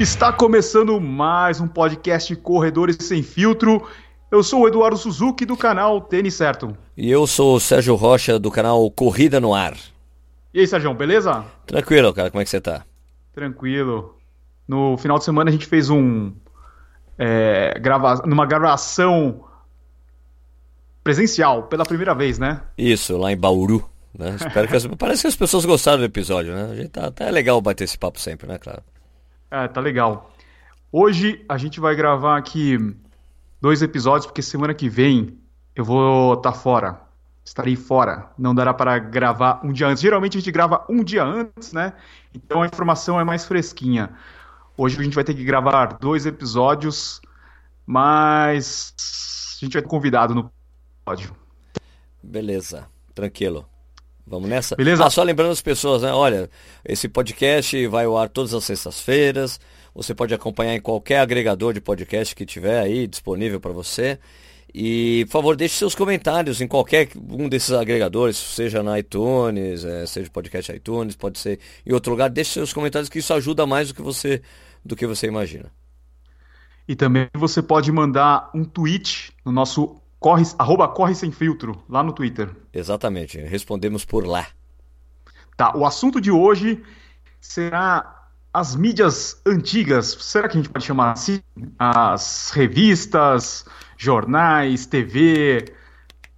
Está começando mais um podcast Corredores Sem Filtro. Eu sou o Eduardo Suzuki do canal Tênis Certo. E eu sou o Sérgio Rocha do canal Corrida no Ar. E aí, Sérgio, beleza? Tranquilo, cara, como é que você tá? Tranquilo. No final de semana a gente fez um. É, grava... numa gravação presencial, pela primeira vez, né? Isso, lá em Bauru. Né? Espero que as... Parece que as pessoas gostaram do episódio, né? A gente tá, tá legal bater esse papo sempre, né, claro? É, tá legal. Hoje a gente vai gravar aqui dois episódios, porque semana que vem eu vou estar tá fora. Estarei fora. Não dará para gravar um dia antes. Geralmente a gente grava um dia antes, né? Então a informação é mais fresquinha. Hoje a gente vai ter que gravar dois episódios, mas a gente vai ter convidado no episódio. Beleza, tranquilo. Vamos nessa? Beleza? Ah, só lembrando as pessoas, né? Olha, esse podcast vai ao ar todas as sextas-feiras. Você pode acompanhar em qualquer agregador de podcast que tiver aí disponível para você. E, por favor, deixe seus comentários em qualquer um desses agregadores, seja na iTunes, é, seja podcast iTunes, pode ser em outro lugar. Deixe seus comentários que isso ajuda mais do que você, do que você imagina. E também você pode mandar um tweet no nosso corre, arroba corre sem filtro, lá no Twitter. Exatamente, respondemos por lá. Tá, o assunto de hoje será as mídias antigas. Será que a gente pode chamar assim? As revistas, jornais, TV.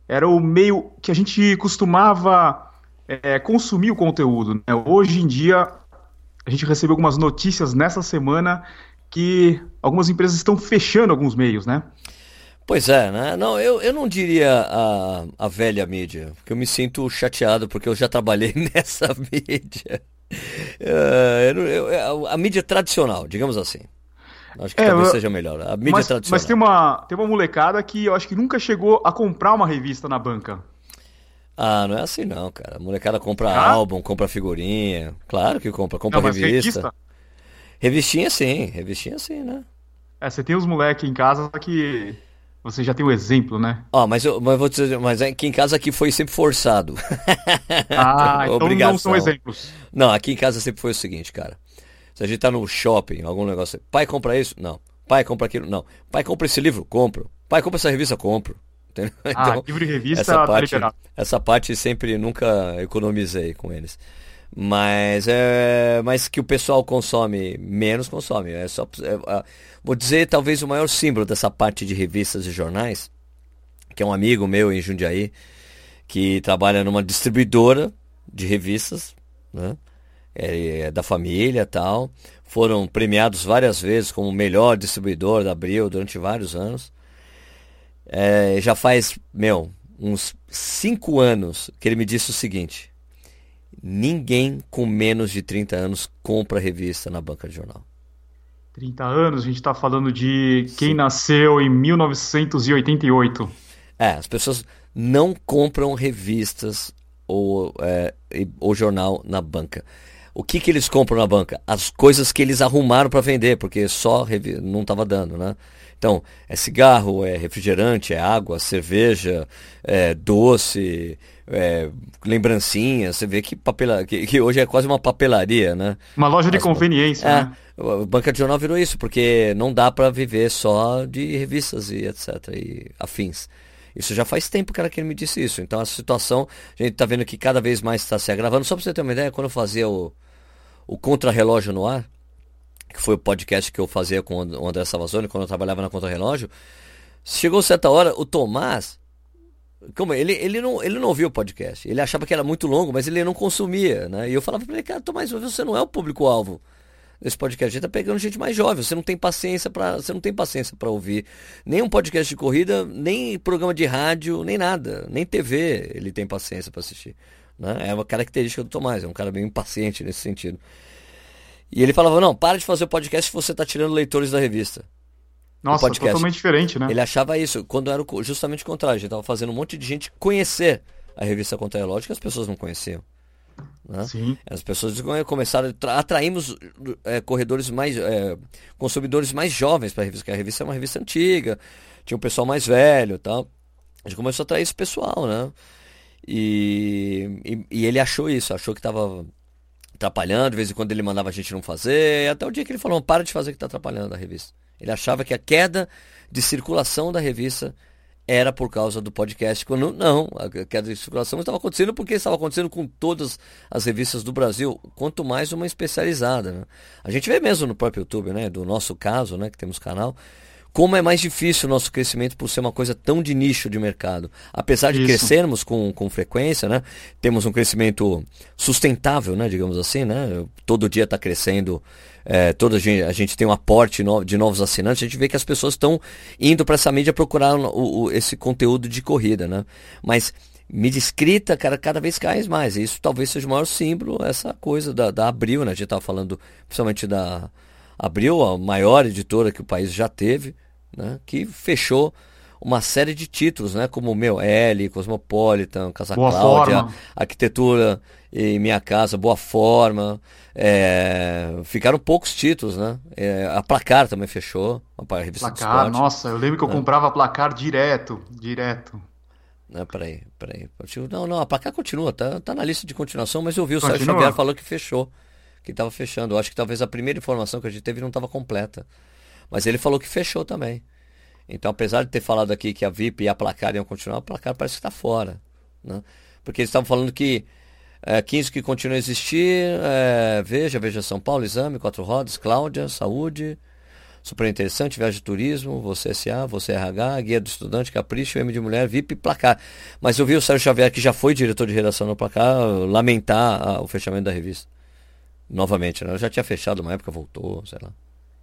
Era o meio que a gente costumava é, consumir o conteúdo. Né? Hoje em dia, a gente recebeu algumas notícias nessa semana que algumas empresas estão fechando alguns meios, né? Pois é, né? Não, eu, eu não diria a, a velha mídia, porque eu me sinto chateado porque eu já trabalhei nessa mídia. Uh, eu, eu, a mídia tradicional, digamos assim. Acho que é, talvez seja melhor. A mídia mas, tradicional. Mas tem uma, tem uma molecada que eu acho que nunca chegou a comprar uma revista na banca. Ah, não é assim não, cara. A molecada compra ah? álbum, compra figurinha. Claro que compra, compra não, revista. Revista? Revistinha sim, revistinha sim, né? É, você tem os moleques em casa que você já tem o um exemplo, né? Ó, mas eu mas vou dizer, mas aqui em casa aqui foi sempre forçado. Ah, então não são exemplos. Não, aqui em casa sempre foi o seguinte, cara. Se a gente tá no shopping, algum negócio, pai compra isso? Não. Pai compra aquilo? Não. Pai compra esse livro? Compro. Pai compra essa revista? Compro. Entendeu? Ah, então, livro e revista essa tá parte, essa parte sempre nunca economizei com eles. Mas é, mas que o pessoal consome menos consome. É só é, vou dizer talvez o maior símbolo dessa parte de revistas e jornais, que é um amigo meu em Jundiaí, que trabalha numa distribuidora de revistas, né? É, é da família tal. Foram premiados várias vezes como o melhor distribuidor da Abril durante vários anos. É, já faz, meu, uns cinco anos que ele me disse o seguinte: Ninguém com menos de 30 anos compra revista na banca de jornal. 30 anos, a gente está falando de quem Sim. nasceu em 1988. É, as pessoas não compram revistas ou, é, ou jornal na banca. O que, que eles compram na banca? As coisas que eles arrumaram para vender, porque só não estava dando, né? Então, é cigarro, é refrigerante, é água, cerveja, é doce, é, lembrancinhas. Você vê que, papela, que, que, hoje é quase uma papelaria, né? Uma loja de As, conveniência, é, né? A banca de jornal virou isso, porque não dá para viver só de revistas e etc. e afins. Isso já faz tempo, cara, que ele me disse isso. Então a situação, a gente tá vendo que cada vez mais está se agravando. Só para você ter uma ideia, quando eu fazia o, o Contra-Relógio no ar, que foi o podcast que eu fazia com o André Savazone quando eu trabalhava na Contra Relógio. Chegou certa hora, o Tomás, como ele, ele não ele não viu o podcast. Ele achava que era muito longo, mas ele não consumia, né? E eu falava para ele, cara, Tomás, você não é o público alvo desse podcast. A gente tá pegando gente mais jovem. Você não tem paciência para você não tem paciência para ouvir nem um podcast de corrida, nem programa de rádio, nem nada, nem TV. Ele tem paciência para assistir, né? É uma característica do Tomás, é um cara meio impaciente nesse sentido. E ele falava, não, para de fazer o podcast se você está tirando leitores da revista. Nossa, totalmente diferente, né? Ele achava isso, quando era justamente o contrário. A gente estava fazendo um monte de gente conhecer a revista Contra-Relógio que as pessoas não conheciam. Né? Sim. As pessoas começaram, atraímos é, corredores mais, é, consumidores mais jovens para a revista, porque a revista é uma revista antiga, tinha um pessoal mais velho tal. A gente começou a atrair esse pessoal, né? E, e, e ele achou isso, achou que estava atrapalhando, de vez em quando ele mandava a gente não fazer, até o dia que ele falou, para de fazer que está atrapalhando a revista. Ele achava que a queda de circulação da revista era por causa do podcast, quando não, a queda de circulação estava acontecendo porque estava acontecendo com todas as revistas do Brasil, quanto mais uma especializada. Né? A gente vê mesmo no próprio YouTube, né, do nosso caso, né, que temos canal, como é mais difícil o nosso crescimento por ser uma coisa tão de nicho de mercado. Apesar de Isso. crescermos com, com frequência, né? Temos um crescimento sustentável, né? Digamos assim, né? Todo dia está crescendo, é, toda a gente, a gente tem um aporte de novos assinantes, a gente vê que as pessoas estão indo para essa mídia procurar o, o, esse conteúdo de corrida, né? Mas mídia escrita, cara, cada vez cai mais. Isso talvez seja o maior símbolo, essa coisa da, da Abril, né? A gente estava falando principalmente da Abril, a maior editora que o país já teve né, que fechou uma série de títulos, né, como Meu L, Cosmopolitan, Casa Boa Cláudia, forma. Arquitetura e Minha Casa, Boa Forma. É, ficaram poucos títulos, né? É, a Placar também fechou, a revista Placar, nossa, eu lembro que eu é. comprava Placar direto, direto. Não, peraí, peraí. Não, não, a Placar continua, tá, tá na lista de continuação, mas eu vi o Continua. Sérgio Xavier falou que fechou, que estava fechando. Eu acho que talvez a primeira informação que a gente teve não estava completa. Mas ele falou que fechou também. Então, apesar de ter falado aqui que a VIP e a placar iam continuar, a placar parece que está fora. Né? Porque eles estavam falando que é, 15 que continuam a existir, é, Veja, Veja São Paulo, Exame, Quatro Rodas, Cláudia, Saúde, Super Interessante, Viagem de Turismo, Você SA, Você RH, Guia do Estudante, Capricho, M de Mulher, VIP e Placar. Mas eu vi o Sérgio Xavier, que já foi diretor de redação no Placar, lamentar a, o fechamento da revista. Novamente, né? Eu já tinha fechado uma época, voltou, sei lá.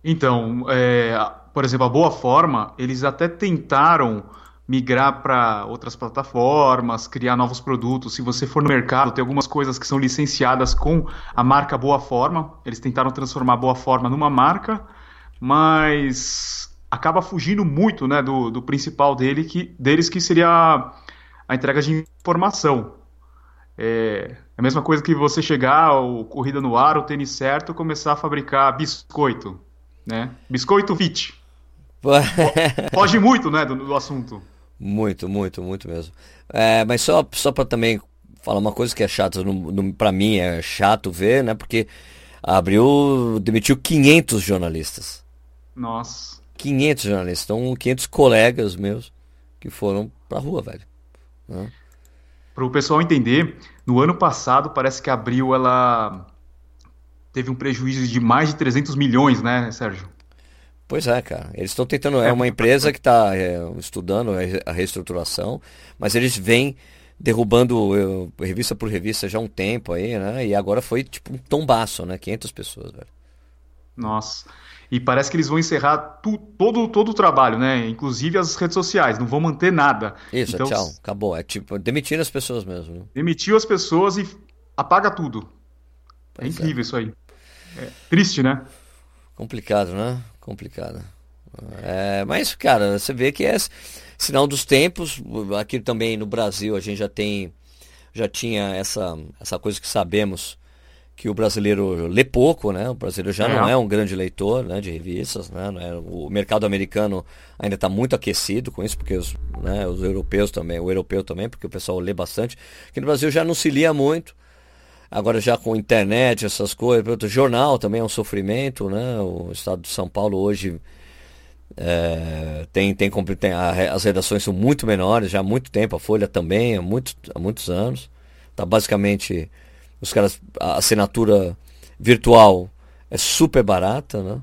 Então, é, por exemplo, a Boa Forma, eles até tentaram migrar para outras plataformas, criar novos produtos. Se você for no mercado, tem algumas coisas que são licenciadas com a marca Boa Forma. Eles tentaram transformar a Boa Forma numa marca, mas acaba fugindo muito né, do, do principal dele, que, deles, que seria a, entrega de informação. É, é a mesma coisa que você chegar, o corrida no ar, o tênis certo, começar a fabricar biscoito né? Biscoito Fit. Foge muito, né, do, do, assunto. Muito, muito, muito mesmo. É, mas só, só para também falar uma coisa que é chata, para mim é chato ver, né? Porque abriu, demitiu 500 jornalistas. Nossa. 500 jornalistas, então 500 colegas meus que foram pra rua, velho. Né? Para o pessoal entender, no ano passado parece que abriu ela teve um prejuízo de mais de 300 milhões, né, Sérgio? Pois é, cara. Eles estão tentando. É uma empresa que está é, estudando a reestruturação, mas eles vêm derrubando eu, revista por revista já há um tempo aí, né? E agora foi tipo um tombaço, né? 500 pessoas, velho. Nossa. E parece que eles vão encerrar tu, todo, todo o trabalho, né? Inclusive as redes sociais, não vão manter nada. Isso, então, tchau, acabou. É tipo, demitir as pessoas mesmo. Né? Demitiu as pessoas e apaga tudo. É pois é incrível é. isso aí. É triste, né? Complicado, né? Complicado. É, mas, cara, você vê que é sinal dos tempos. Aqui também no Brasil a gente já tem, já tinha essa, essa coisa que sabemos que o brasileiro lê pouco, né? O brasileiro já é. não é um grande leitor né, de revistas, né? É, o mercado americano ainda está muito aquecido com isso, porque os, né, os europeus também, o europeu também, porque o pessoal lê bastante. Aqui no Brasil já não se lia muito. Agora já com internet, essas coisas, jornal também é um sofrimento, né? O estado de São Paulo hoje é, tem, tem, tem a, as redações são muito menores, já há muito tempo, a Folha também, há, muito, há muitos anos. Tá basicamente, os caras, a assinatura virtual é super barata, né?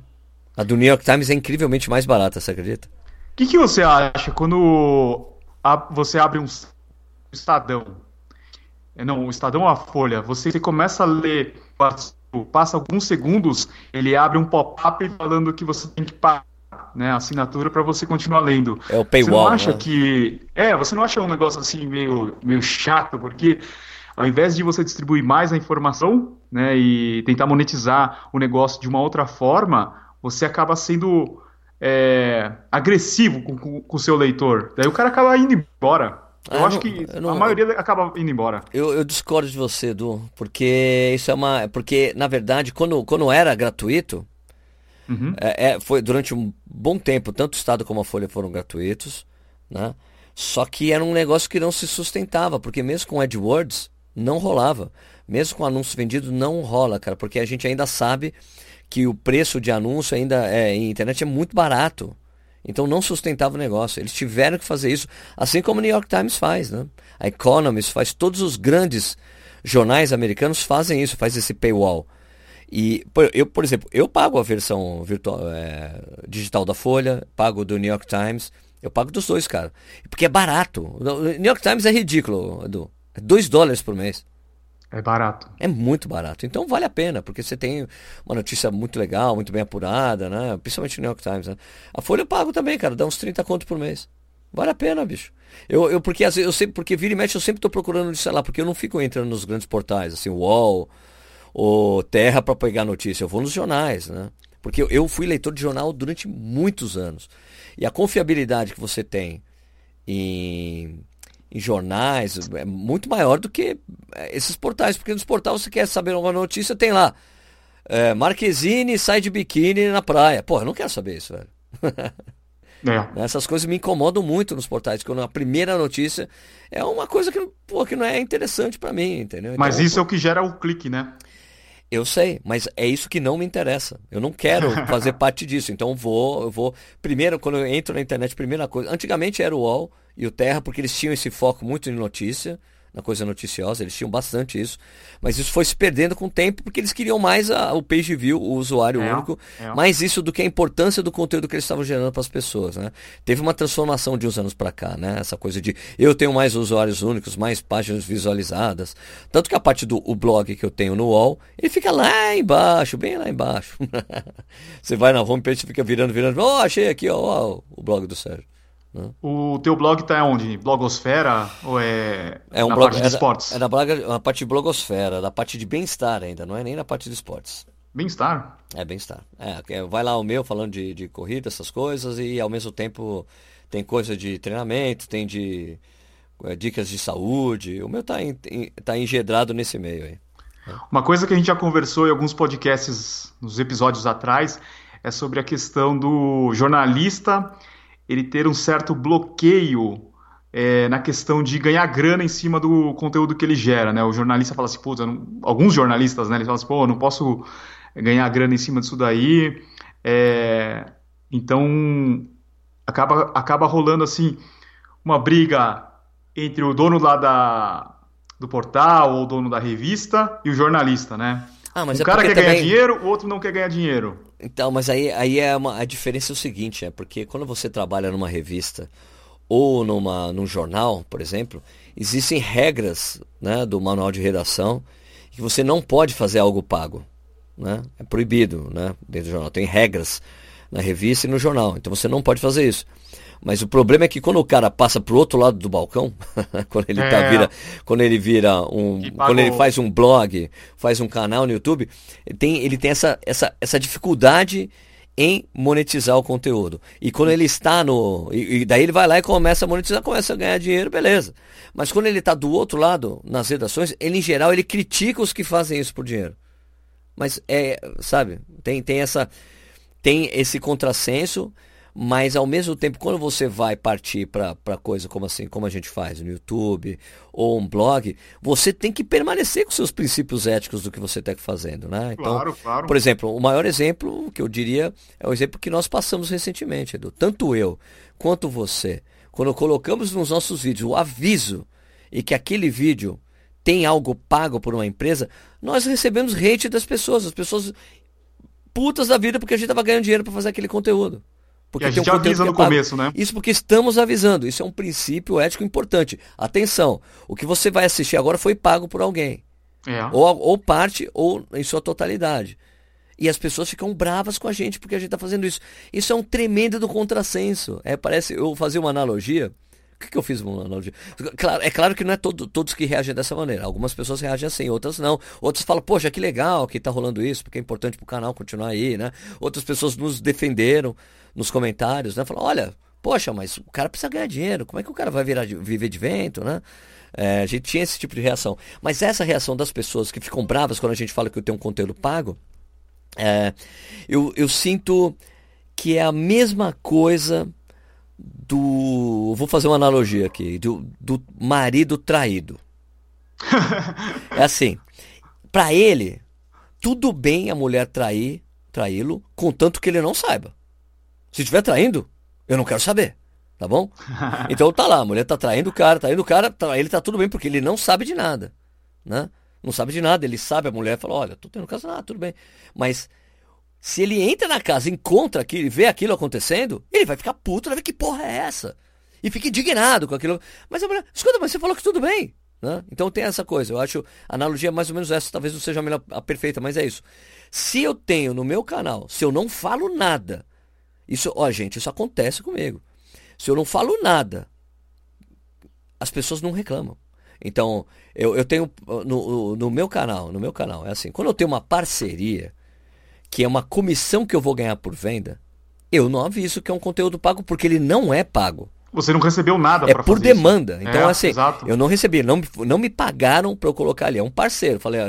A do New York Times é incrivelmente mais barata, você acredita? O que, que você acha quando a, você abre um Estadão? É, não, o Estadão ou a Folha, você, começa a ler, passa alguns segundos, ele abre um pop-up falando que você tem que pagar né, a assinatura para você continuar lendo. É o paywall. Você não acha né? que. É, você não acha um negócio assim meio, meio chato, porque ao invés de você distribuir mais a informação né, e tentar monetizar o negócio de uma outra forma, você acaba sendo é, agressivo com o seu leitor. Daí o cara acaba indo embora. Eu ah, acho não, que não, a maioria acaba indo embora. Eu, eu, discordo de você, Edu, porque isso é uma. Porque, na verdade, quando, quando era gratuito, uhum. é, é, foi durante um bom tempo, tanto o Estado como a Folha foram gratuitos, né? Só que era um negócio que não se sustentava, porque mesmo com AdWords não rolava. mesmo com anúncio vendido, não rola, cara, porque a gente ainda sabe que o preço de anúncio ainda é, em internet é muito barato. Então não sustentava o negócio. Eles tiveram que fazer isso, assim como o New York Times faz, né? A Economist faz, todos os grandes jornais americanos fazem isso, faz esse paywall. E eu, por exemplo, eu pago a versão virtual, é, digital da Folha, pago do New York Times, eu pago dos dois, cara. Porque é barato. O New York Times é ridículo, Edu. É 2 dólares por mês. É barato. É muito barato. Então vale a pena, porque você tem uma notícia muito legal, muito bem apurada, né? Principalmente no New York Times. Né? A Folha eu pago também, cara, dá uns 30 contos por mês. Vale a pena, bicho. Eu, eu porque eu sempre, porque vira e mexe, eu sempre estou procurando, sei lá, porque eu não fico entrando nos grandes portais, assim, UOL, ou Terra para pegar notícia. Eu vou nos jornais, né? Porque eu fui leitor de jornal durante muitos anos. E a confiabilidade que você tem em em jornais, é muito maior do que é, esses portais, porque nos portais você quer saber uma notícia, tem lá. É, Marquezine sai de biquíni na praia. Pô, eu não quero saber isso, velho. É. Essas coisas me incomodam muito nos portais, quando a primeira notícia é uma coisa que, pô, que não é interessante para mim, entendeu? Então, mas isso pô, é o que gera o clique, né? Eu sei, mas é isso que não me interessa. Eu não quero fazer parte disso. Então vou, eu vou. Primeiro, quando eu entro na internet, primeira coisa. Antigamente era o UOL e o Terra, porque eles tinham esse foco muito em notícia na coisa noticiosa, eles tinham bastante isso. Mas isso foi se perdendo com o tempo porque eles queriam mais a, o page view, o usuário é, único, é. mais isso do que a importância do conteúdo que eles estavam gerando para as pessoas, né? Teve uma transformação de uns anos para cá, né? Essa coisa de eu tenho mais usuários únicos, mais páginas visualizadas. Tanto que a parte do blog que eu tenho no UOL, ele fica lá embaixo, bem lá embaixo. Você vai na homepage fica virando, virando, ó, oh, achei aqui, ó, o blog do Sérgio. Né? O teu blog tá onde? Blogosfera ou é, é um na blog, parte de é esportes? É na, é na parte de blogosfera, da parte de bem-estar ainda, não é nem na parte de esportes. Bem-estar? É, bem-estar. É, vai lá o meu falando de, de corrida, essas coisas, e ao mesmo tempo tem coisa de treinamento, tem de é, dicas de saúde. O meu tá, em, tá engedrado nesse meio aí. Uma coisa que a gente já conversou em alguns podcasts nos episódios atrás é sobre a questão do jornalista ele ter um certo bloqueio é, na questão de ganhar grana em cima do conteúdo que ele gera, né? O jornalista fala assim, alguns jornalistas, né? Eles falam assim, pô, eu não posso ganhar grana em cima disso daí. É, então acaba, acaba rolando assim uma briga entre o dono lá da, do portal ou o dono da revista e o jornalista, né? Ah, mas um é cara quer também... ganhar dinheiro, o outro não quer ganhar dinheiro. Então, mas aí, aí é uma, a diferença é o seguinte, é porque quando você trabalha numa revista ou numa, num jornal, por exemplo, existem regras né, do manual de redação que você não pode fazer algo pago. Né? É proibido né, dentro do jornal. Tem regras na revista e no jornal. Então você não pode fazer isso. Mas o problema é que quando o cara passa pro outro lado do balcão, quando ele tá é. tá, vira, quando ele vira um, quando ele faz um blog, faz um canal no YouTube, ele tem, ele tem essa, essa, essa dificuldade em monetizar o conteúdo. E quando ele está no. E, e, daí ele vai lá e começa a monetizar, começa a ganhar dinheiro, beleza. Mas quando ele está do outro lado, nas redações, ele em geral ele critica os que fazem isso por dinheiro. Mas é, sabe, tem, tem essa. Tem esse contrassenso mas ao mesmo tempo, quando você vai partir para coisa como assim, como a gente faz no YouTube ou um blog, você tem que permanecer com seus princípios éticos do que você está fazendo, né? Então, claro, claro. por exemplo, o maior exemplo que eu diria é o exemplo que nós passamos recentemente, Edu. Tanto eu quanto você, quando colocamos nos nossos vídeos o aviso e que aquele vídeo tem algo pago por uma empresa, nós recebemos hate das pessoas, as pessoas putas da vida porque a gente estava ganhando dinheiro para fazer aquele conteúdo. Porque e a gente um avisa no começo, né? Isso porque estamos avisando. Isso é um princípio ético importante. Atenção, o que você vai assistir agora foi pago por alguém. É. Ou, ou parte, ou em sua totalidade. E as pessoas ficam bravas com a gente porque a gente está fazendo isso. Isso é um tremendo do contrassenso. É, parece, eu fazer uma analogia. O que, que eu fiz uma analogia? Claro, é claro que não é todo, todos que reagem dessa maneira. Algumas pessoas reagem assim, outras não. Outras falam, poxa, que legal que está rolando isso, porque é importante para o canal continuar aí, né? Outras pessoas nos defenderam nos comentários, né? Falou, olha, poxa, mas o cara precisa ganhar dinheiro, como é que o cara vai virar, viver de vento, né? É, a gente tinha esse tipo de reação. Mas essa reação das pessoas que ficam bravas quando a gente fala que eu tenho um conteúdo pago, é, eu, eu sinto que é a mesma coisa do. Vou fazer uma analogia aqui, do, do marido traído. é assim. para ele, tudo bem a mulher trair, traí-lo, contanto que ele não saiba. Se estiver traindo, eu não quero saber. Tá bom? Então tá lá, a mulher tá traindo o cara, traindo o cara, tá, ele tá tudo bem, porque ele não sabe de nada. Né? Não sabe de nada, ele sabe, a mulher fala, olha, tô tendo caso, ah, tudo bem. Mas se ele entra na casa, encontra aquilo, vê aquilo acontecendo, ele vai ficar puto, vai ver que porra é essa. E fica indignado com aquilo. Mas a mulher, escuta, mas você falou que tudo bem. Né? Então tem essa coisa. Eu acho a analogia é mais ou menos essa. Talvez não seja a, melhor, a perfeita, mas é isso. Se eu tenho no meu canal, se eu não falo nada, isso, ó, gente, isso acontece comigo. Se eu não falo nada, as pessoas não reclamam. Então, eu, eu tenho no, no meu canal, no meu canal, é assim, quando eu tenho uma parceria, que é uma comissão que eu vou ganhar por venda, eu não aviso que é um conteúdo pago porque ele não é pago. Você não recebeu nada É por demanda. Isso. Então, é, assim, exato. eu não recebi, não, não me pagaram para eu colocar ali. É um parceiro. Falei,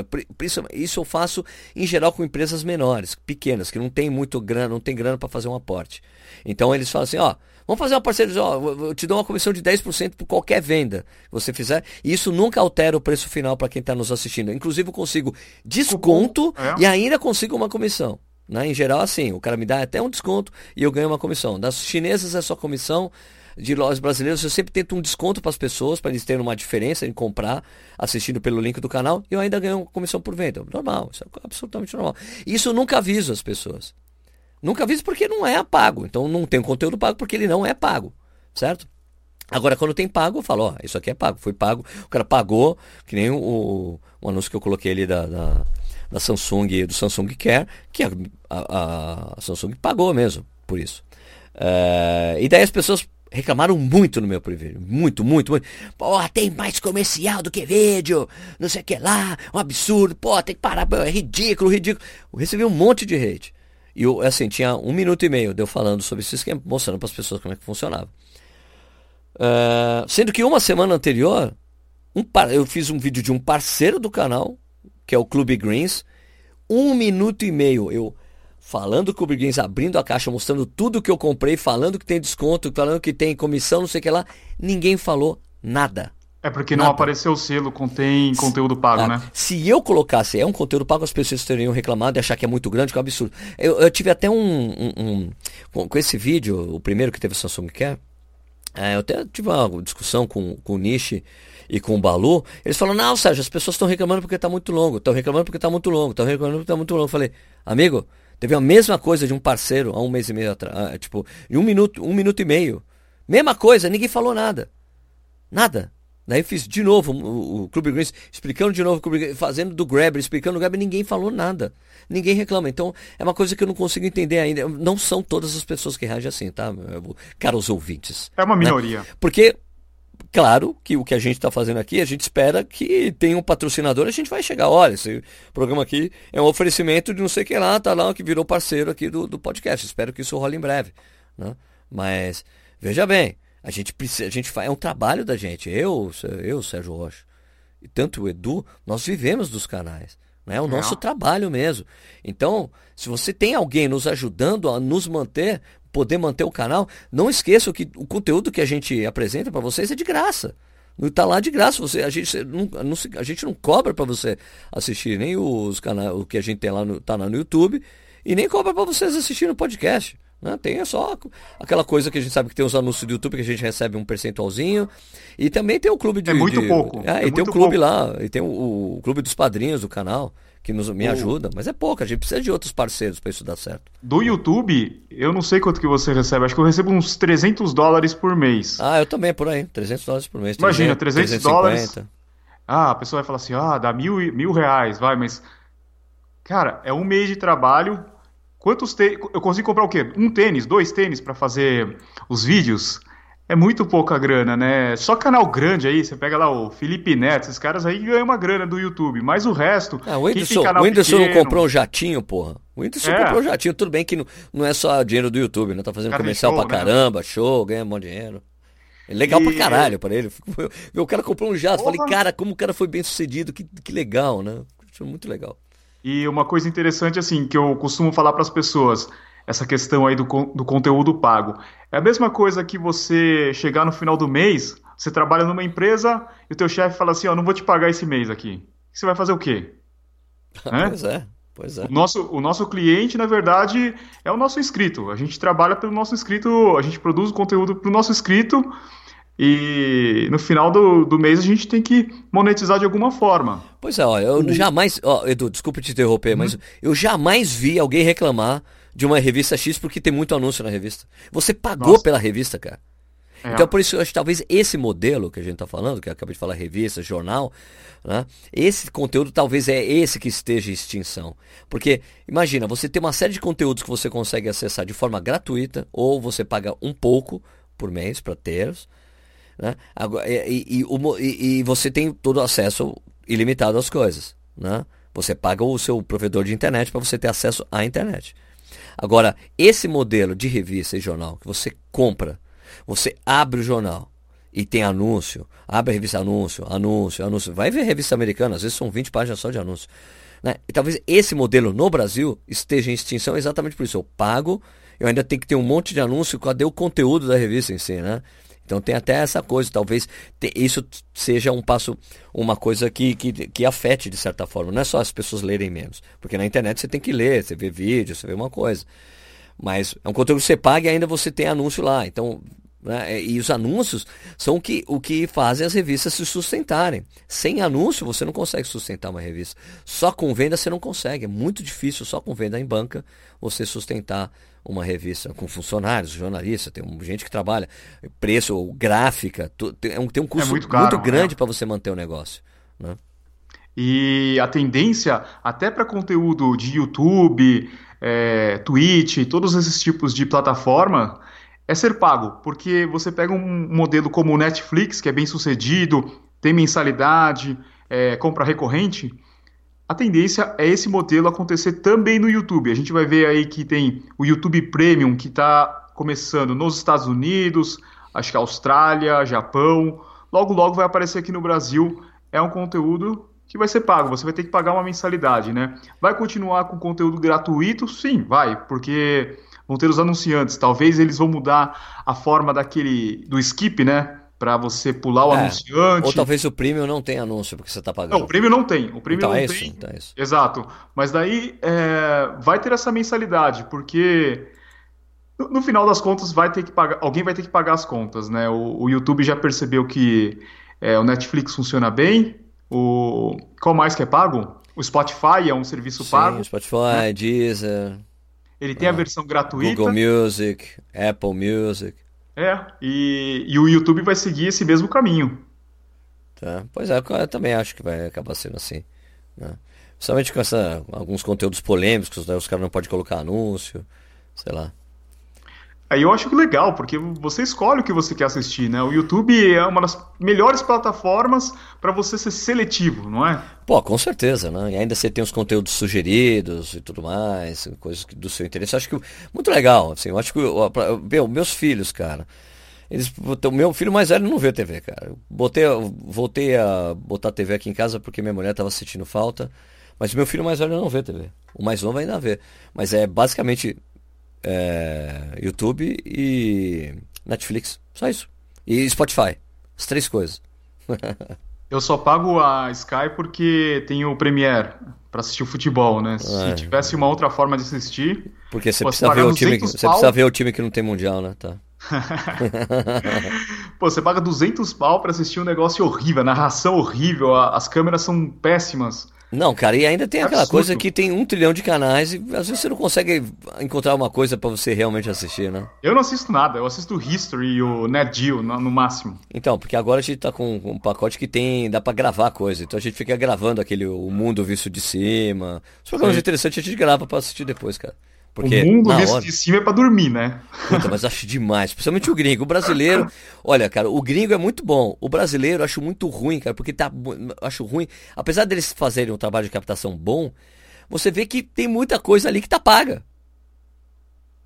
isso eu faço em geral com empresas menores, pequenas, que não tem muito grana, não tem grana para fazer um aporte. Então eles falam assim, ó, vamos fazer uma parceria, ó, eu te dou uma comissão de 10% por qualquer venda que você fizer. E isso nunca altera o preço final para quem está nos assistindo. Inclusive eu consigo desconto é. e ainda consigo uma comissão. Né? Em geral, assim, o cara me dá até um desconto e eu ganho uma comissão. Das chinesas é só comissão de lojas brasileiras, eu sempre tento um desconto para as pessoas, para eles terem uma diferença em comprar, assistindo pelo link do canal, e eu ainda ganho uma comissão por venda. Normal, isso é absolutamente normal. Isso eu nunca aviso as pessoas. Nunca aviso porque não é pago. Então não tem conteúdo pago porque ele não é pago. Certo? Agora, quando tem pago, eu falo, ó, isso aqui é pago, foi pago. O cara pagou, que nem o, o anúncio que eu coloquei ali da, da, da Samsung, do Samsung Care, que a, a, a Samsung pagou mesmo por isso. É, e daí as pessoas reclamaram muito no meu preview. Muito, muito, muito. Porra, tem mais comercial do que vídeo. Não sei o que lá. Um absurdo. Pô, tem que parar. É ridículo, ridículo. Eu recebi um monte de hate. E eu, assim, tinha um minuto e meio de eu falando sobre esse esquema, mostrando para as pessoas como é que funcionava. Uh, sendo que uma semana anterior, um par... eu fiz um vídeo de um parceiro do canal, que é o Clube Greens. Um minuto e meio eu falando com o Briguins, abrindo a caixa, mostrando tudo que eu comprei, falando que tem desconto, falando que tem comissão, não sei o que lá. Ninguém falou nada. É porque nada. não apareceu o selo, contém conteúdo pago, ah, né? Se eu colocasse, é um conteúdo pago, as pessoas teriam reclamado e achar que é muito grande, que é um absurdo. Eu, eu tive até um, um, um com, com, esse vídeo, o primeiro que teve o Samsung Care, é, eu até tive uma discussão com, com o Nishi e com o Balu. Eles falaram, não, Sérgio, as pessoas estão reclamando porque está muito longo, estão reclamando porque está muito longo, estão reclamando porque está muito longo. Eu falei, amigo, Teve a mesma coisa de um parceiro há um mês e meio atrás. Ah, tipo, em um minuto, um minuto e meio. Mesma coisa, ninguém falou nada. Nada. Daí eu fiz de novo o, o Clube Greens, explicando de novo, fazendo do Grabber, explicando do Grabber, ninguém falou nada. Ninguém reclama. Então, é uma coisa que eu não consigo entender ainda. Não são todas as pessoas que reagem assim, tá? Caros ouvintes. É uma né? minoria. Né? Porque Claro que o que a gente está fazendo aqui, a gente espera que tenha um patrocinador, a gente vai chegar. Olha, esse programa aqui é um oferecimento de não sei quem lá, tá lá, que virou parceiro aqui do, do podcast. Espero que isso role em breve. Né? Mas, veja bem, a gente precisa, a gente faz, é um trabalho da gente. Eu, eu, Sérgio Rocha, e tanto o Edu, nós vivemos dos canais. Né? É o nosso trabalho mesmo. Então, se você tem alguém nos ajudando a nos manter, poder manter o canal, não esqueçam que o conteúdo que a gente apresenta para vocês é de graça. Está lá de graça. Você, a, gente não, não, a gente não cobra para você assistir nem os canais, o que a gente tem lá no, tá lá no YouTube, e nem cobra para vocês assistirem no podcast. Né? Tem só aquela coisa que a gente sabe que tem os anúncios do YouTube que a gente recebe um percentualzinho. E também tem o clube de. É muito de, pouco. É, é e tem o clube pouco. lá, e tem o, o, clube dos padrinhos do canal, que nos, me ajuda. Mas é pouco, a gente precisa de outros parceiros para isso dar certo. Do YouTube, eu não sei quanto que você recebe, acho que eu recebo uns 300 dólares por mês. Ah, eu também, por aí, 300 dólares por mês. Imagina, 300 350. dólares. Ah, a pessoa vai falar assim, ah, dá mil, mil reais, vai, mas. Cara, é um mês de trabalho Quantos tênis? Eu consigo comprar o quê? Um tênis, dois tênis para fazer os vídeos? É muito pouca grana, né? Só canal grande aí, você pega lá o Felipe Neto, esses caras aí ganham uma grana do YouTube, mas o resto. Ah, o Whindersson, o Whindersson pequeno, não comprou um jatinho, porra. O Whindersson é. comprou um jatinho, tudo bem que não, não é só dinheiro do YouTube, né? Tá fazendo comercial show, pra né? caramba, show, ganha um monte de dinheiro. É legal e... pra caralho pra ele. O cara comprou um jato, falei, cara, como o cara foi bem sucedido, que, que legal, né? Muito legal. E uma coisa interessante, assim, que eu costumo falar para as pessoas, essa questão aí do, do conteúdo pago. É a mesma coisa que você chegar no final do mês, você trabalha numa empresa e o teu chefe fala assim, ó, oh, não vou te pagar esse mês aqui. Você vai fazer o quê? Pois é. Pois é. O nosso, o nosso cliente, na verdade, é o nosso inscrito. A gente trabalha pelo nosso inscrito, a gente produz o conteúdo para o nosso inscrito e no final do, do mês a gente tem que monetizar de alguma forma. Pois é, ó, eu jamais. Ó, Edu, desculpa te interromper, mas eu jamais vi alguém reclamar de uma revista X porque tem muito anúncio na revista. Você pagou Nossa. pela revista, cara. É. Então, por isso, eu acho que talvez esse modelo que a gente está falando, que eu acabei de falar, revista, jornal, né? esse conteúdo talvez é esse que esteja em extinção. Porque, imagina, você tem uma série de conteúdos que você consegue acessar de forma gratuita, ou você paga um pouco por mês para ter, né? E, e- e você tem todo acesso ilimitado às coisas. Né? Você paga o seu provedor de internet para você ter acesso à internet. Agora, esse modelo de revista e jornal que você compra, você abre o jornal e tem anúncio, abre a revista anúncio, anúncio, anúncio. Vai ver revista americana, às vezes são 20 páginas só de anúncio. Né? E talvez esse modelo no Brasil esteja em extinção exatamente por isso. Eu pago, eu ainda tenho que ter um monte de anúncio, cadê o conteúdo da revista em si, né? Então tem até essa coisa, talvez te- isso seja um passo, uma coisa que, que, que afete de certa forma. Não é só as pessoas lerem menos. Porque na internet você tem que ler, você vê vídeo, você vê uma coisa. Mas é um conteúdo que você paga e ainda você tem anúncio lá. Então, né, e os anúncios são o que, o que fazem as revistas se sustentarem. Sem anúncio você não consegue sustentar uma revista. Só com venda você não consegue. É muito difícil só com venda em banca você sustentar uma revista com funcionários, jornalistas, tem gente que trabalha, preço, gráfica, tem, é um- tem um custo muito caro, grande é. para você manter o negócio. Né? E a tendência, até para conteúdo de YouTube, é, Twitch, todos esses tipos de plataforma, é ser pago. Porque você pega um modelo como o Netflix, que é bem sucedido, tem mensalidade, é, compra recorrente. A tendência é esse modelo acontecer também no YouTube. A gente vai ver aí que tem o YouTube Premium, que está começando nos Estados Unidos, acho que Austrália, Japão. Logo, logo vai aparecer aqui no Brasil. É um conteúdo que vai ser pago. Você vai ter que pagar uma mensalidade, né? Vai continuar com conteúdo gratuito? Sim, vai, porque vão ter os anunciantes. Talvez eles vão mudar a forma daquele do skip, né? Para você pular o É, anunciante. Ou talvez o premium não tenha anúncio porque você está pagando. Não, o prêmio não tem. O prêmio então não é isso, tem. então é isso. Exato. Mas daí é, vai ter essa mensalidade, porque no, no final das contas vai ter que pagar, alguém vai ter que pagar as contas, né? O, o YouTube já percebeu que é, o Netflix funciona bem. O qual mais que é pago? O Spotify é um serviço pago. Sim, Spotify, Deezer, Ele tem a versão gratuita. Google Music, Apple Music. É. E, e o YouTube vai seguir esse mesmo caminho. Tá? Pois é, eu também acho que vai acabar sendo assim. Né? Principalmente com essa, alguns conteúdos polêmicos, né? os caras não podem colocar anúncio, sei lá. Aí eu acho que legal, porque você escolhe o que você quer assistir, né? O YouTube é uma das melhores plataformas para você ser seletivo, não é? Pô, com certeza, né? E ainda você tem os conteúdos sugeridos e tudo mais, coisas do seu interesse. Eu acho que muito legal, assim. Eu acho que, meu, meus filhos, cara, eles, o meu filho mais velho não vê TV, cara. Eu botei, voltei a botar TV aqui em casa porque minha mulher tava sentindo falta, mas meu filho mais velho não vê TV. O mais novo ainda vê. Mas é basicamente é, YouTube e Netflix. Só isso. E Spotify. As três coisas. Eu só pago a Sky porque tem o Premiere para assistir o futebol, né? Se É. tivesse uma outra forma de assistir, Porque você precisa ver o time, 200 você precisa ver o time que não tem mundial, né? Tá. pô, você paga 200 pau para assistir um negócio horrível, a narração horrível, as câmeras são péssimas. Não, cara, e ainda tem aquela Absurdo. coisa que tem um trilhão de canais e às vezes você não consegue encontrar uma coisa pra você realmente assistir, né? Eu não assisto nada, eu assisto o History e o Nat Geo no, no máximo. Então, porque agora a gente tá com um pacote que tem, dá pra gravar coisa. Então a gente fica gravando aquele o mundo visto de cima. Os programas Sim. interessantes a gente grava pra assistir depois, cara. Porque o mundo visto hora, de cima é para dormir, né? Puta, mas acho demais, principalmente o gringo. O brasileiro, olha, cara, o gringo é muito bom. O brasileiro eu acho muito ruim, cara, porque tá, acho ruim. Apesar deles fazerem um trabalho de captação bom, você vê que tem muita coisa ali que tá paga.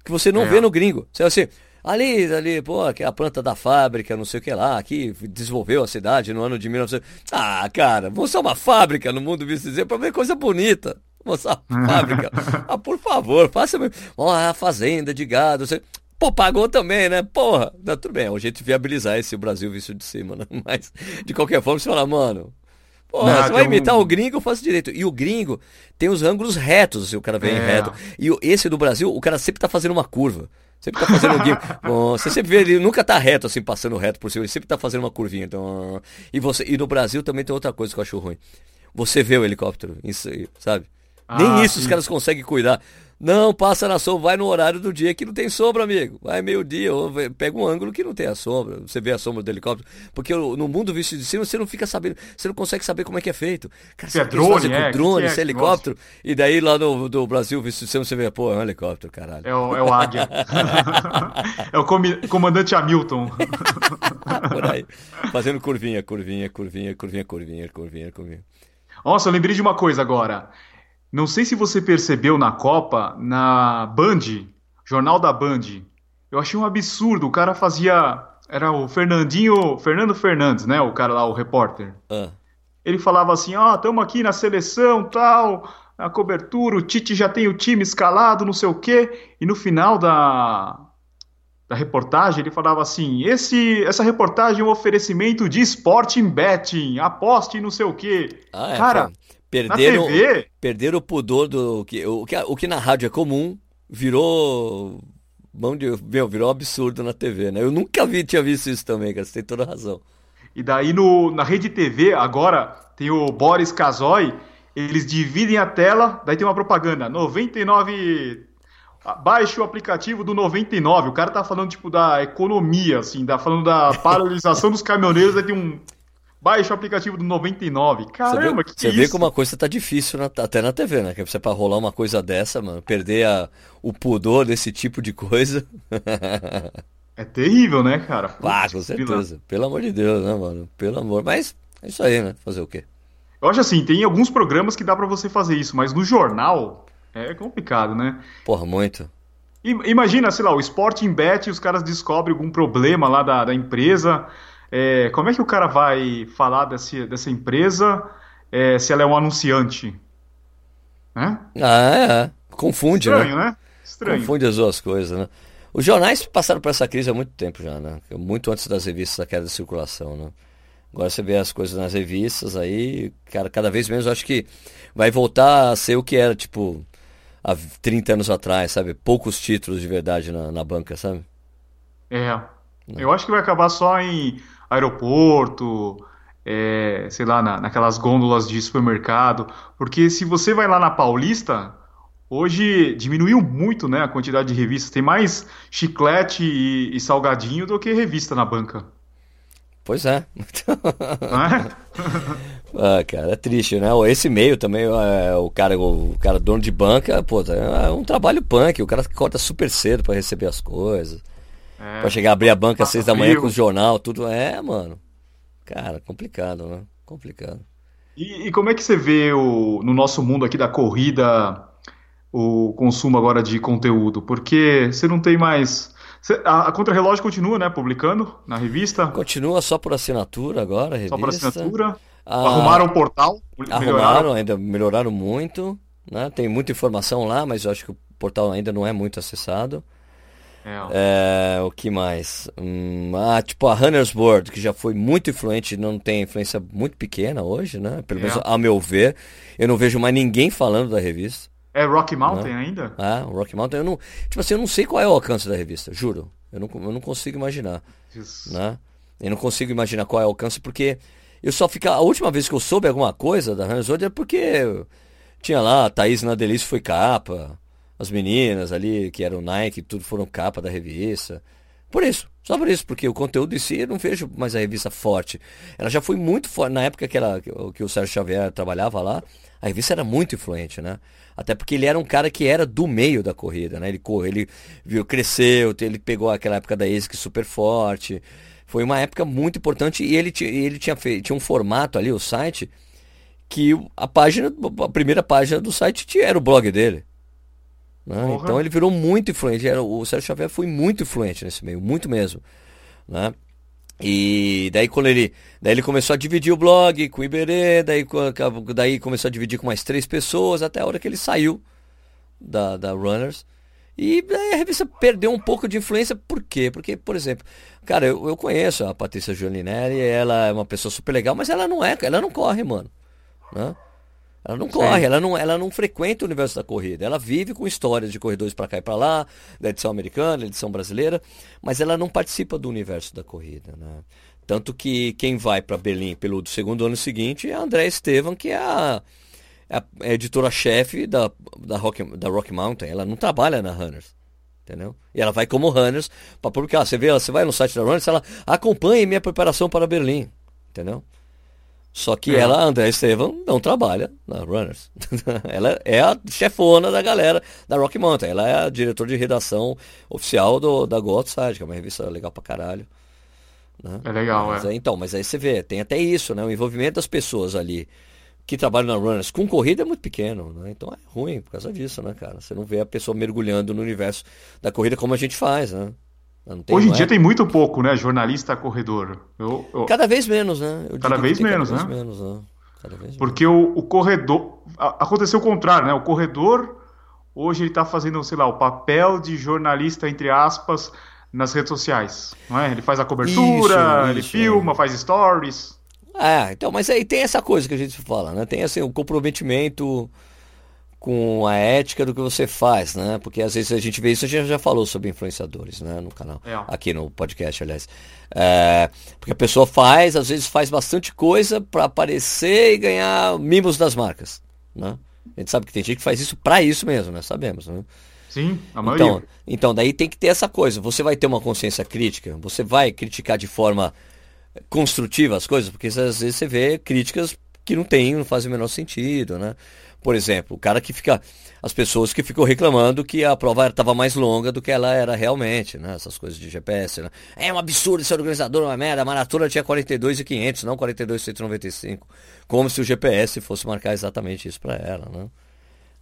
Que você não É. vê no gringo. Você assim, ali, ali, pô, que é a planta da fábrica, não sei o que lá, que desenvolveu a cidade no ano de 1900. Ah, cara, mostrar uma fábrica no mundo visto dizer pra ver coisa bonita. Mostrar a fábrica. Ah, por favor, faça. Ó, a fazenda de gado. Você... Pô, pagou também, né? Porra, tá, tudo bem, é um jeito de viabilizar esse Brasil visto de cima, né? Mas, de qualquer forma, você fala, mano, Pô, você vai imitar um... o gringo, eu faço direito. E o gringo tem os ângulos retos, se o cara vem é. reto. E esse do Brasil, o cara sempre tá fazendo uma curva. Sempre tá fazendo um você sempre vê ele nunca tá reto, assim, passando reto por cima. Ele sempre tá fazendo uma curvinha. Então, e, você, e no Brasil também tem outra coisa que eu acho ruim. Você vê o helicóptero, isso, sabe? Ah, Nem isso sim. os caras conseguem cuidar. Não, passa na sombra, vai no horário do dia que não tem sombra, amigo. Vai meio-dia, pega um ângulo que não tem a sombra. Você vê a sombra do helicóptero. Porque no mundo visto de cima, você não fica sabendo, você não consegue saber como é que é feito. Cara, se é drone, é, com drone, se é, é helicóptero. E daí lá no do Brasil visto de cima, você vê, pô, é um helicóptero, caralho. É o, é o Águia. é o comandante Hamilton. Por aí. Fazendo curvinha, curvinha, curvinha, curvinha, curvinha, curvinha, curvinha. Nossa, eu lembrei de uma coisa agora. Não sei se você percebeu na Copa, na Band, Jornal da Band. Eu achei um absurdo. O cara fazia. Era o Fernandinho. Fernando Fernandes, né? O cara lá, o repórter. Uh. Ele falava assim: ó, oh, estamos aqui na seleção, tal, na cobertura, o Tite já tem o time escalado, não sei o quê. E no final da, da reportagem, ele falava assim: esse, essa reportagem é um oferecimento de Sporting Betting, aposte não sei o quê. Ah, é, Cara, Perderam, perderam o pudor do que o, que o que na rádio é comum virou mão de, meu, virou absurdo na TV, né? Eu nunca vi, tinha visto isso também, cara, você tem toda razão. E daí no, na rede TV, agora tem o Boris Casoy, eles dividem a tela, daí tem uma propaganda, 99 Baixe o aplicativo do 99. O cara tá falando, tipo, da economia, assim, tá falando da paralisação dos caminhoneiros, aí tem um Baixa o aplicativo do 99. Caramba, que Você vê, que vê como uma coisa tá difícil na, até na TV, né? Que você para rolar uma coisa dessa, mano, perder a, o pudor desse tipo de coisa. é terrível, né, cara? ah, com certeza. Pelo amor de Deus, né, mano? Pelo amor. Mas é isso aí, né? Fazer o quê? Eu acho assim, tem alguns programas que dá para você fazer isso, mas no jornal é complicado, né? Porra, muito. Imagina, sei lá, o Sporting Bet, os caras descobrem algum problema lá da, da empresa. É, como é que o cara vai falar desse, dessa empresa é, se ela é um anunciante? Né? Ah, é. Confunde, né? Estranho, né? né? Estranho. Confunde as duas coisas, né? Os jornais passaram por essa crise há muito tempo já, né? Muito antes das revistas da queda de circulação, né? Agora você vê as coisas nas revistas aí, cara, cada vez menos eu acho que vai voltar a ser o que era, tipo, há 30 anos atrás, sabe? Poucos títulos de verdade na, na banca, sabe? É. Não. Eu acho que vai acabar só em aeroporto, é, sei lá, na, naquelas gôndolas de supermercado. Porque se você vai lá na Paulista, hoje diminuiu muito né, a quantidade de revistas. Tem mais chiclete e, e salgadinho do que revista na banca. Pois é. é? ah, cara, é triste, né? Esse meio também, é, o cara, o cara dono de banca, pô, é um trabalho punk, o cara corta super cedo para receber as coisas. É, pra chegar a abrir a banca às seis da manhã com o jornal, tudo. É, mano. Cara, complicado, né? Complicado. E, e, como é que você vê o, no nosso mundo aqui da corrida o consumo agora de conteúdo? Porque você não tem mais. Você, a, a Contrarrelógio continua, né? Publicando na revista? Continua só por assinatura agora, revista. Só por assinatura. Ah, arrumaram o portal? Arrumaram, melhoraram. ainda melhoraram muito. Né? Tem muita informação lá, mas eu acho que o portal ainda não é muito acessado. É. é, o que mais? Hum, ah, tipo a Runner's World, que já foi muito influente, não tem influência muito pequena hoje, né? Pelo menos é. a meu ver. Eu não vejo mais ninguém falando da revista. É Rocky Mountain né? ainda? Ah, Rocky Mountain. Eu não, tipo assim, eu não sei qual é o alcance da revista, juro. Eu não, eu não consigo imaginar. Isso. Né? Eu não consigo imaginar qual é o alcance, porque eu só ficar. A última vez que eu soube alguma coisa da Runner's World é porque tinha lá, a Thaís na Delícia foi capa as meninas ali, que eram Nike, tudo foram capa da revista. Por isso, só por isso, porque o conteúdo em si eu não vejo mais a revista forte. Ela já foi muito forte, na época que, ela, que o Sérgio Xavier trabalhava lá, a revista era muito influente, né? Até porque ele era um cara que era do meio da corrida, né? Ele, ele viu, cresceu, ele pegou aquela época da ASIC super forte. Foi uma época muito importante e ele, ele tinha, feito, tinha um formato ali, o site, que a página, a primeira página do site era o blog dele. Né? Então ele virou muito influente. O Sérgio Xavier foi muito influente nesse meio, muito mesmo. Né? E daí quando ele, daí ele começou a dividir o blog com o Iberê, daí, daí começou a dividir com mais três pessoas, até a hora que ele saiu da, da Runners. E daí a revista perdeu um pouco de influência, por quê? Porque, por exemplo, cara, eu, eu conheço a Patrícia Giulinelli, ela é uma pessoa super legal, mas ela não é, ela não corre, mano. né? Ela não corre, ela não, ela não frequenta o universo da corrida. Ela vive com histórias de corredores para cá e para lá, da edição americana, da edição brasileira, mas ela não participa do universo da corrida. Né? Tanto que quem vai para Berlim pelo segundo ano seguinte é a André Estevam, que é a, é a editora-chefe da, da, Rock, da Rock Mountain. Ela não trabalha na Runners. Entendeu? E ela vai como Runners para publicar. Você vê, você vai no site da Runners, ela acompanha minha preparação para Berlim. Entendeu? Só que é. ela, André Estevam, não trabalha na Runners. ela é a chefona da galera da Rock Mountain. Ela é a diretora de redação oficial do, da Go Outside, que é uma revista legal pra caralho. Né? É legal, mas, é. Então, mas aí você vê, tem até isso, né? O envolvimento das pessoas ali que trabalham na Runners com corrida é muito pequeno, né? Então é ruim por causa disso, né, cara? Você não vê a pessoa mergulhando no universo da corrida como a gente faz, né? Hoje em dia tem muito pouco, né? Jornalista corredor. Eu, eu... Cada vez menos, né? cada vez menos, cada né? Vez menos, né? Cada vez Porque o, o, corredor. Aconteceu o contrário, né? O corredor, hoje ele está fazendo, sei lá, o papel de jornalista, entre aspas, nas redes sociais. Não é? Ele faz a cobertura, isso, ele isso, filma, é. faz stories. É, então, mas aí tem essa coisa que a gente fala, né? Tem assim, o comprometimento com a ética do que você faz, né? Porque às vezes a gente vê isso, a gente já falou sobre influenciadores, né? No canal, é. aqui no podcast, aliás. É, porque a pessoa faz, às vezes faz bastante coisa para aparecer e ganhar mimos das marcas, né? A gente sabe que tem gente que faz isso para isso mesmo, né? Sabemos, né? Sim, a maioria. Então, então, daí tem que ter essa coisa. Você vai ter uma consciência crítica, você vai criticar de forma construtiva as coisas, porque às vezes você vê críticas que não tem, não fazem o menor sentido, né? Por exemplo, o cara que fica. As pessoas que ficam reclamando que a prova estava mais longa do que ela era realmente, né? Essas coisas de GPS, né? É um absurdo esse organizador, uma merda. A maratona tinha 42,500, não 42,195. Como se o GPS fosse marcar exatamente isso para ela, né?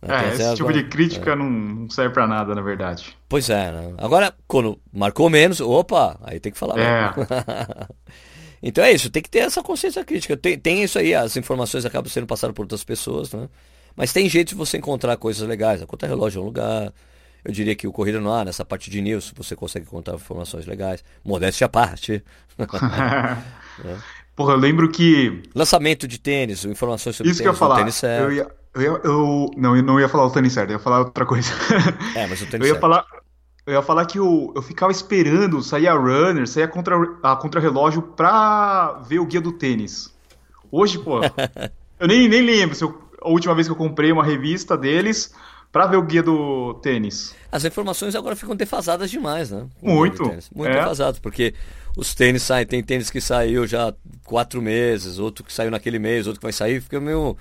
É, esse agora, tipo de crítica é. não serve para nada, na verdade. Pois é, né? Agora, quando marcou menos, opa, aí tem que falar. É. então é isso, tem que ter essa consciência crítica. Tem, tem isso aí, as informações acabam sendo passadas por outras pessoas, né? Mas tem jeito de você encontrar coisas legais. A conta relógio é um lugar. Eu diria que o Corrida no Ar, nessa parte de news, você consegue encontrar informações legais. Modéstia à parte. é. Porra, eu lembro que. Lançamento de tênis, informações sobre Isso tênis, que eu ia falar. tênis. Eu, ia, eu, ia, eu, não, eu não ia falar o tênis certo, eu ia falar outra coisa. É, mas o tênis eu ia certo. Falar, eu ia falar que eu, eu ficava esperando sair a runner, sair a contra, a contra-relógio pra ver o guia do tênis. Hoje, pô, eu nem, nem lembro se eu a última vez que eu comprei uma revista deles para ver o guia do tênis. As informações agora ficam defasadas demais, né? Muito. Muito é. defasadas, porque os tênis saem, tem tênis que saiu já quatro meses, outro que saiu naquele mês, outro que vai sair, fica meio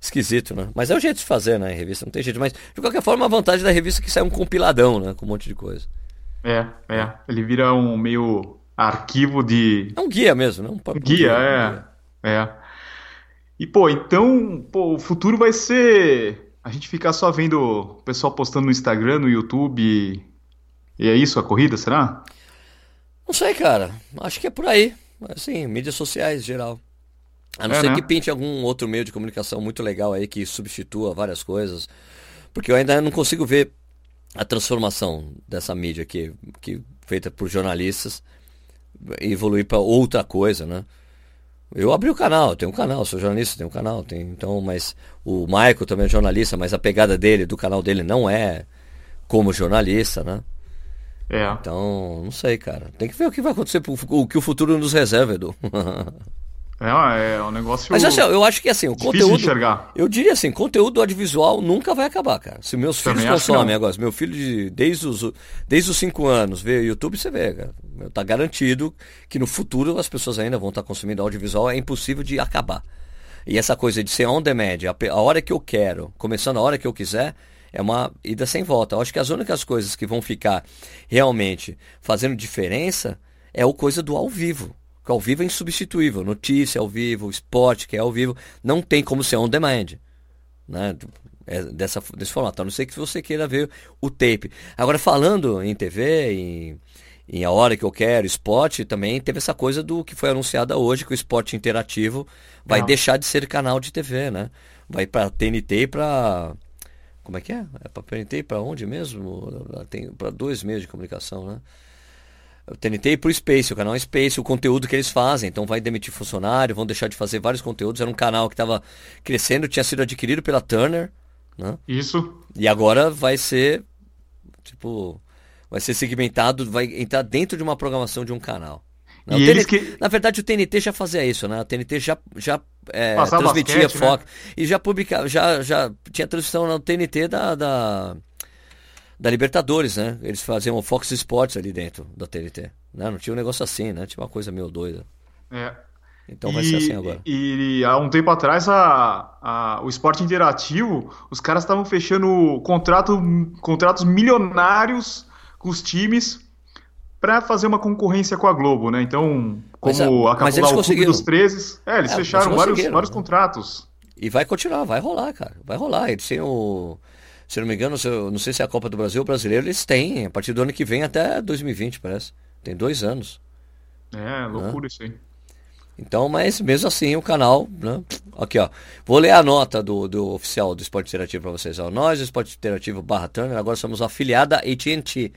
esquisito, né? Mas é o jeito de fazer, né? Em revista, não tem jeito. Mas, de qualquer forma, a vantagem da revista é que sai um compiladão, né? Com um monte de coisa. É, é. Ele vira um meio arquivo de. É um guia mesmo, né? Um guia, é. É. E, pô, então, pô, o futuro vai ser a gente ficar só vendo o pessoal postando no Instagram, no YouTube. E é isso a corrida, será? Não sei, cara. Acho que é por aí. Assim, mídias sociais em geral. A não é, ser né? que pinte algum outro meio de comunicação muito legal aí que substitua várias coisas. Porque eu ainda não consigo ver a transformação dessa mídia aqui, que feita por jornalistas evoluir para outra coisa, né? Eu abri o canal, tenho um canal, sou jornalista, tenho um canal, tenho, então, mas o Michael também é jornalista, mas a pegada dele, do canal dele, não é como jornalista, né? É. Então, não sei, cara. Tem que ver o que vai acontecer, o que o futuro nos reserva, Edu. É, é um negócio. Mas assim, eu acho que assim, o conteúdo. enxergar. Eu diria assim, conteúdo audiovisual nunca vai acabar, cara. Se meus filhos Também consomem agora, meu filho de, desde, os, desde os 5 anos vê YouTube, você vê, cara. Tá garantido que no futuro as pessoas ainda vão estar consumindo audiovisual, é impossível de acabar. E essa coisa de ser on demand, a, a hora que eu quero, começando a hora que eu quiser, é uma ida sem volta. Eu acho que as únicas coisas que vão ficar realmente fazendo diferença é o coisa do ao vivo. Porque ao vivo é insubstituível. Notícia ao vivo, esporte que é ao vivo, não tem como ser on demand. Né? É dessa, desse formato. A não ser que você queira ver o tape. Agora, falando em TV, em, em A Hora Que Eu Quero, esporte, também teve essa coisa do que foi anunciada hoje, que o esporte interativo vai não. deixar de ser canal de TV, né? Vai para TNT e para... Como é que é? É para TNT e para onde mesmo? Tem para dois meios de comunicação, né? O TNT e pro Space, o canal Space, o conteúdo que eles fazem. Então vai demitir funcionário, vão deixar de fazer vários conteúdos. Era um canal que estava crescendo, tinha sido adquirido pela Turner, né? Isso. E agora vai ser, tipo, vai ser segmentado, vai entrar dentro de uma programação de um canal. Né? O eles TNT que- Na verdade, o TNT já fazia isso, né? O TNT já, já é, transmitia basquete, né? Fox e já publicava, já, já tinha transmissão no TNT da, da, da Libertadores, né? Eles faziam o Fox Sports ali dentro da TNT. Né? Não tinha um negócio assim, né? Tinha uma coisa meio doida. É. Então vai e, ser assim agora. E há um tempo atrás, a, a- o esporte interativo, os caras estavam fechando contrato, contratos milionários com os times para fazer uma concorrência com a Globo, né? Então, como acabou mas eles lá o Clube dos 13, é, eles É, fecharam vários, vários né? contratos. E vai continuar, vai rolar, cara. Vai rolar. Eles têm o. Se não me engano, se eu- não sei se é a Copa do Brasil ou brasileiro, eles têm, a partir do ano que vem até 2020, parece. Tem dois anos. É, loucura isso aí. Então, mas mesmo assim o canal, né? Aqui, ó. Vou ler a nota do, do oficial do Esporte Interativo para vocês. Ó. Nós, Esporte Interativo barra Turner, agora somos afiliada AT&T.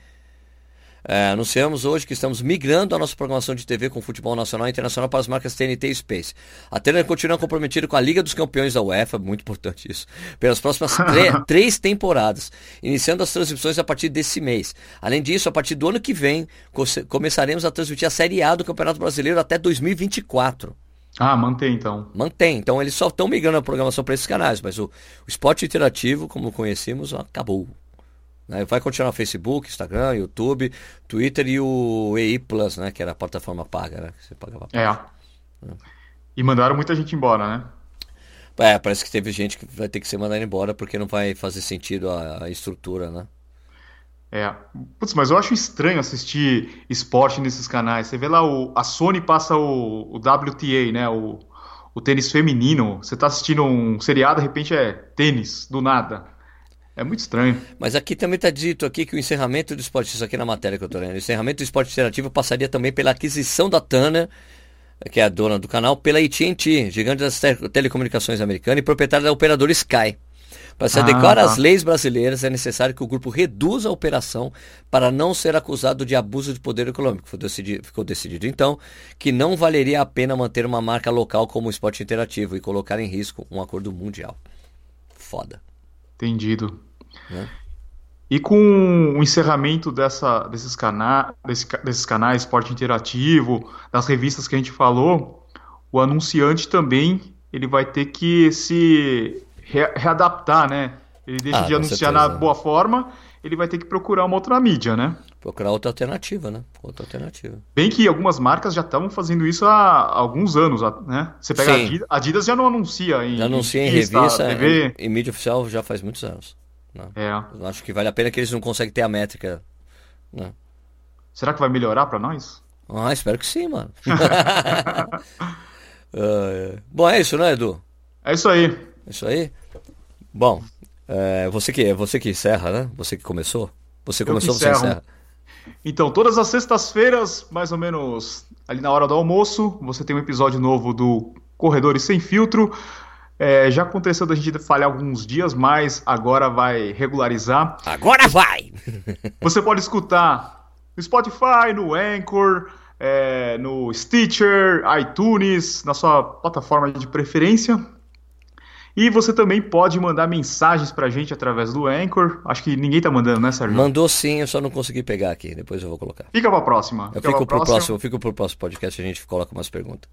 É, anunciamos hoje que estamos migrando a nossa programação de TV com futebol nacional e internacional para as marcas TNT e Space. A Turner continua comprometida com a Liga dos Campeões da UEFA, muito importante isso, pelas próximas três temporadas, iniciando as transmissões a partir desse mês. Além disso, a partir do ano que vem, come- começaremos a transmitir a Série A do Campeonato Brasileiro até 2024. Ah, mantém então. Mantém. Então eles só estão migrando a programação para esses canais, mas o, o esporte interativo, como conhecemos, acabou. Né? Vai continuar Facebook, Instagram, YouTube, Twitter e o EI Plus, né? Que era a plataforma paga, né? Que você pagava. É. E mandaram muita gente embora, né? É, parece que teve gente que vai ter que ser mandada embora porque não vai fazer sentido a, a estrutura, né? É. Putz, mas eu acho estranho assistir esporte nesses canais. Você vê lá, o, a Sony passa o, o WTA, né? O, o tênis feminino. Você tá assistindo um seriado, de repente é tênis, do nada. É muito estranho. Mas aqui também está dito aqui que o encerramento do esporte, isso aqui na matéria que eu estou lendo, o encerramento do esporte interativo passaria também pela aquisição da Turner, que é a dona do canal, pela AT&T, gigante das te- telecomunicações americana e proprietária da operadora Sky. Para se Ah, adequar tá. às leis brasileiras, é necessário que o grupo reduza a operação para não ser acusado de abuso de poder econômico. Foi decidi- ficou decidido, então, que não valeria a pena manter uma marca local como o esporte interativo e colocar em risco um acordo mundial. Foda. Entendido. Né? E com o encerramento dessa, desses, cana desse desses canais, esporte interativo, das revistas que a gente falou, o anunciante também ele vai ter que se re- readaptar, né? Ele deixa Ah, de anunciar certeza. na boa forma, ele vai ter que procurar uma outra mídia, né? Procurar outra alternativa, né? Outra alternativa. Bem que algumas marcas já estavam fazendo isso há alguns anos, né? Você pega a. Adidas, Adidas já não anuncia em Já anuncia em revista, revista, TV. em, em mídia oficial já faz muitos anos. Né? É. Eu acho que vale a pena que eles não conseguem ter a métrica. Né? Será que vai melhorar para nós? Ah, espero que sim, mano. Ah, é. Bom, é isso, né, Edu? É isso aí. É isso aí? Bom, é, você que você que encerra, né? Você que começou? Você começou, você encerra. Então, todas as sextas-feiras, mais ou menos ali na hora do almoço, você tem um episódio novo do Corredores Sem Filtro. É, já aconteceu da gente falhar alguns dias, mas agora vai regularizar. Agora vai! Você pode escutar no Spotify, no Anchor, é, no Stitcher, iTunes, na sua plataforma de preferência. E você também pode mandar mensagens pra gente através do Anchor. Acho que ninguém tá mandando, né, Sérgio? Mandou sim, eu só não consegui pegar aqui. Depois eu vou colocar. Fica pra próxima. Eu Fica fico pra pro próximo, eu fico pro próximo podcast e a gente coloca umas perguntas.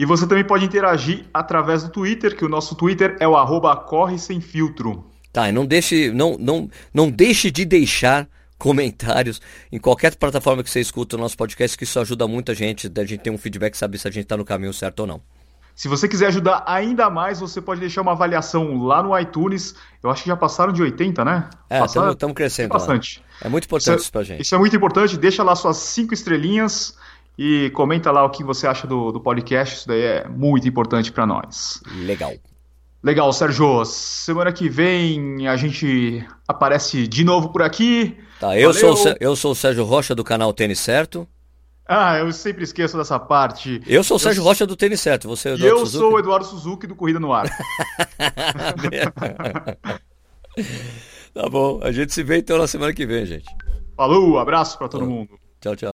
E você também pode interagir através do Twitter, que o nosso Twitter é o arroba corre sem filtro. Tá, e não deixe, não, não, não deixe de deixar comentários em qualquer plataforma que você escuta o nosso podcast, que isso ajuda muito a gente, da gente ter um feedback, saber se a gente tá no caminho certo ou não. Se você quiser ajudar ainda mais, você pode deixar uma avaliação lá no iTunes. Eu acho que já passaram de 80, né? É, estamos crescendo. lá. bastante. É muito importante Isso isso pra gente. Isso é muito importante. Deixa lá suas cinco estrelinhas e comenta lá o que você acha do, do podcast. Isso daí é muito importante para nós. Legal. Legal, Sérgio. Semana que vem a gente aparece de novo por aqui. Tá, eu Valeu. sou, eu sou o Sérgio Rocha do canal Tênis Certo. Ah, eu sempre esqueço dessa parte. Eu sou o Sérgio Rocha do Tênis Certo. Você é o E Eduardo eu Suzuki? sou o Eduardo Suzuki do Corrida no Ar. tá bom, a gente se vê então na semana que vem, gente. Falou, abraço para todo mundo. Tchau, tchau.